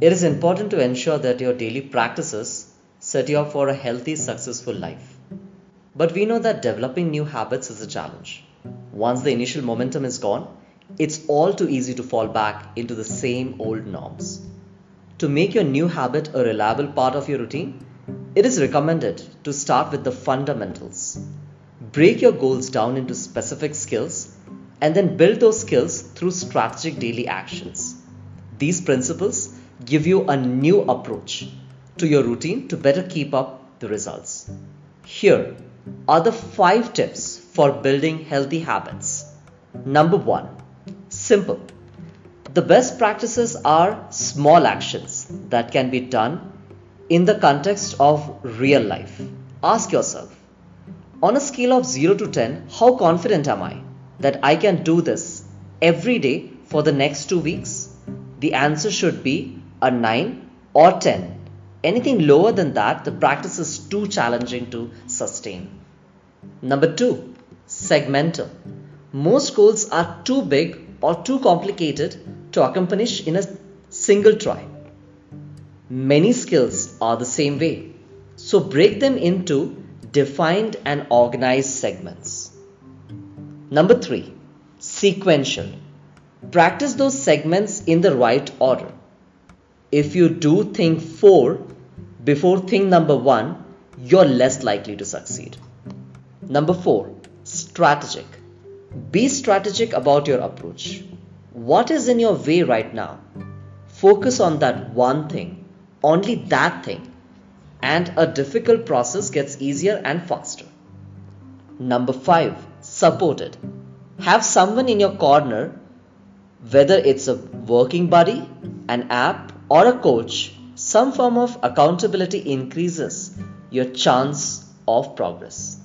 it is important to ensure that your daily practices set you up for a healthy, successful life. But we know that developing new habits is a challenge. Once the initial momentum is gone, it's all too easy to fall back into the same old norms. To make your new habit a reliable part of your routine, it is recommended to start with the fundamentals. Break your goals down into specific skills and then build those skills through strategic daily actions. These principles give you a new approach to your routine to better keep up the results. Here are the five tips for building healthy habits. Number one, simple. The best practices are small actions that can be done in the context of real life. Ask yourself, on a scale of 0 to 10, how confident am I that I can do this every day for the next two weeks? The answer should be a 9 or 10. Anything lower than that, the practice is too challenging to sustain. Number 2. Segmental. Most goals are too big or too complicated to accomplish in a single try. Many skills are the same way. So break them into defined and organized segments. Number three, sequential. Practice those segments in the right order. If you do thing four before thing number one, you're less likely to succeed. Number four, strategic. Be strategic about your approach. What is in your way right now? Focus on that one thing only that thing, and a difficult process gets easier and faster. Number five, supported. Have someone in your corner, whether it's a working buddy, an app, or a coach, some form of accountability increases your chance of progress.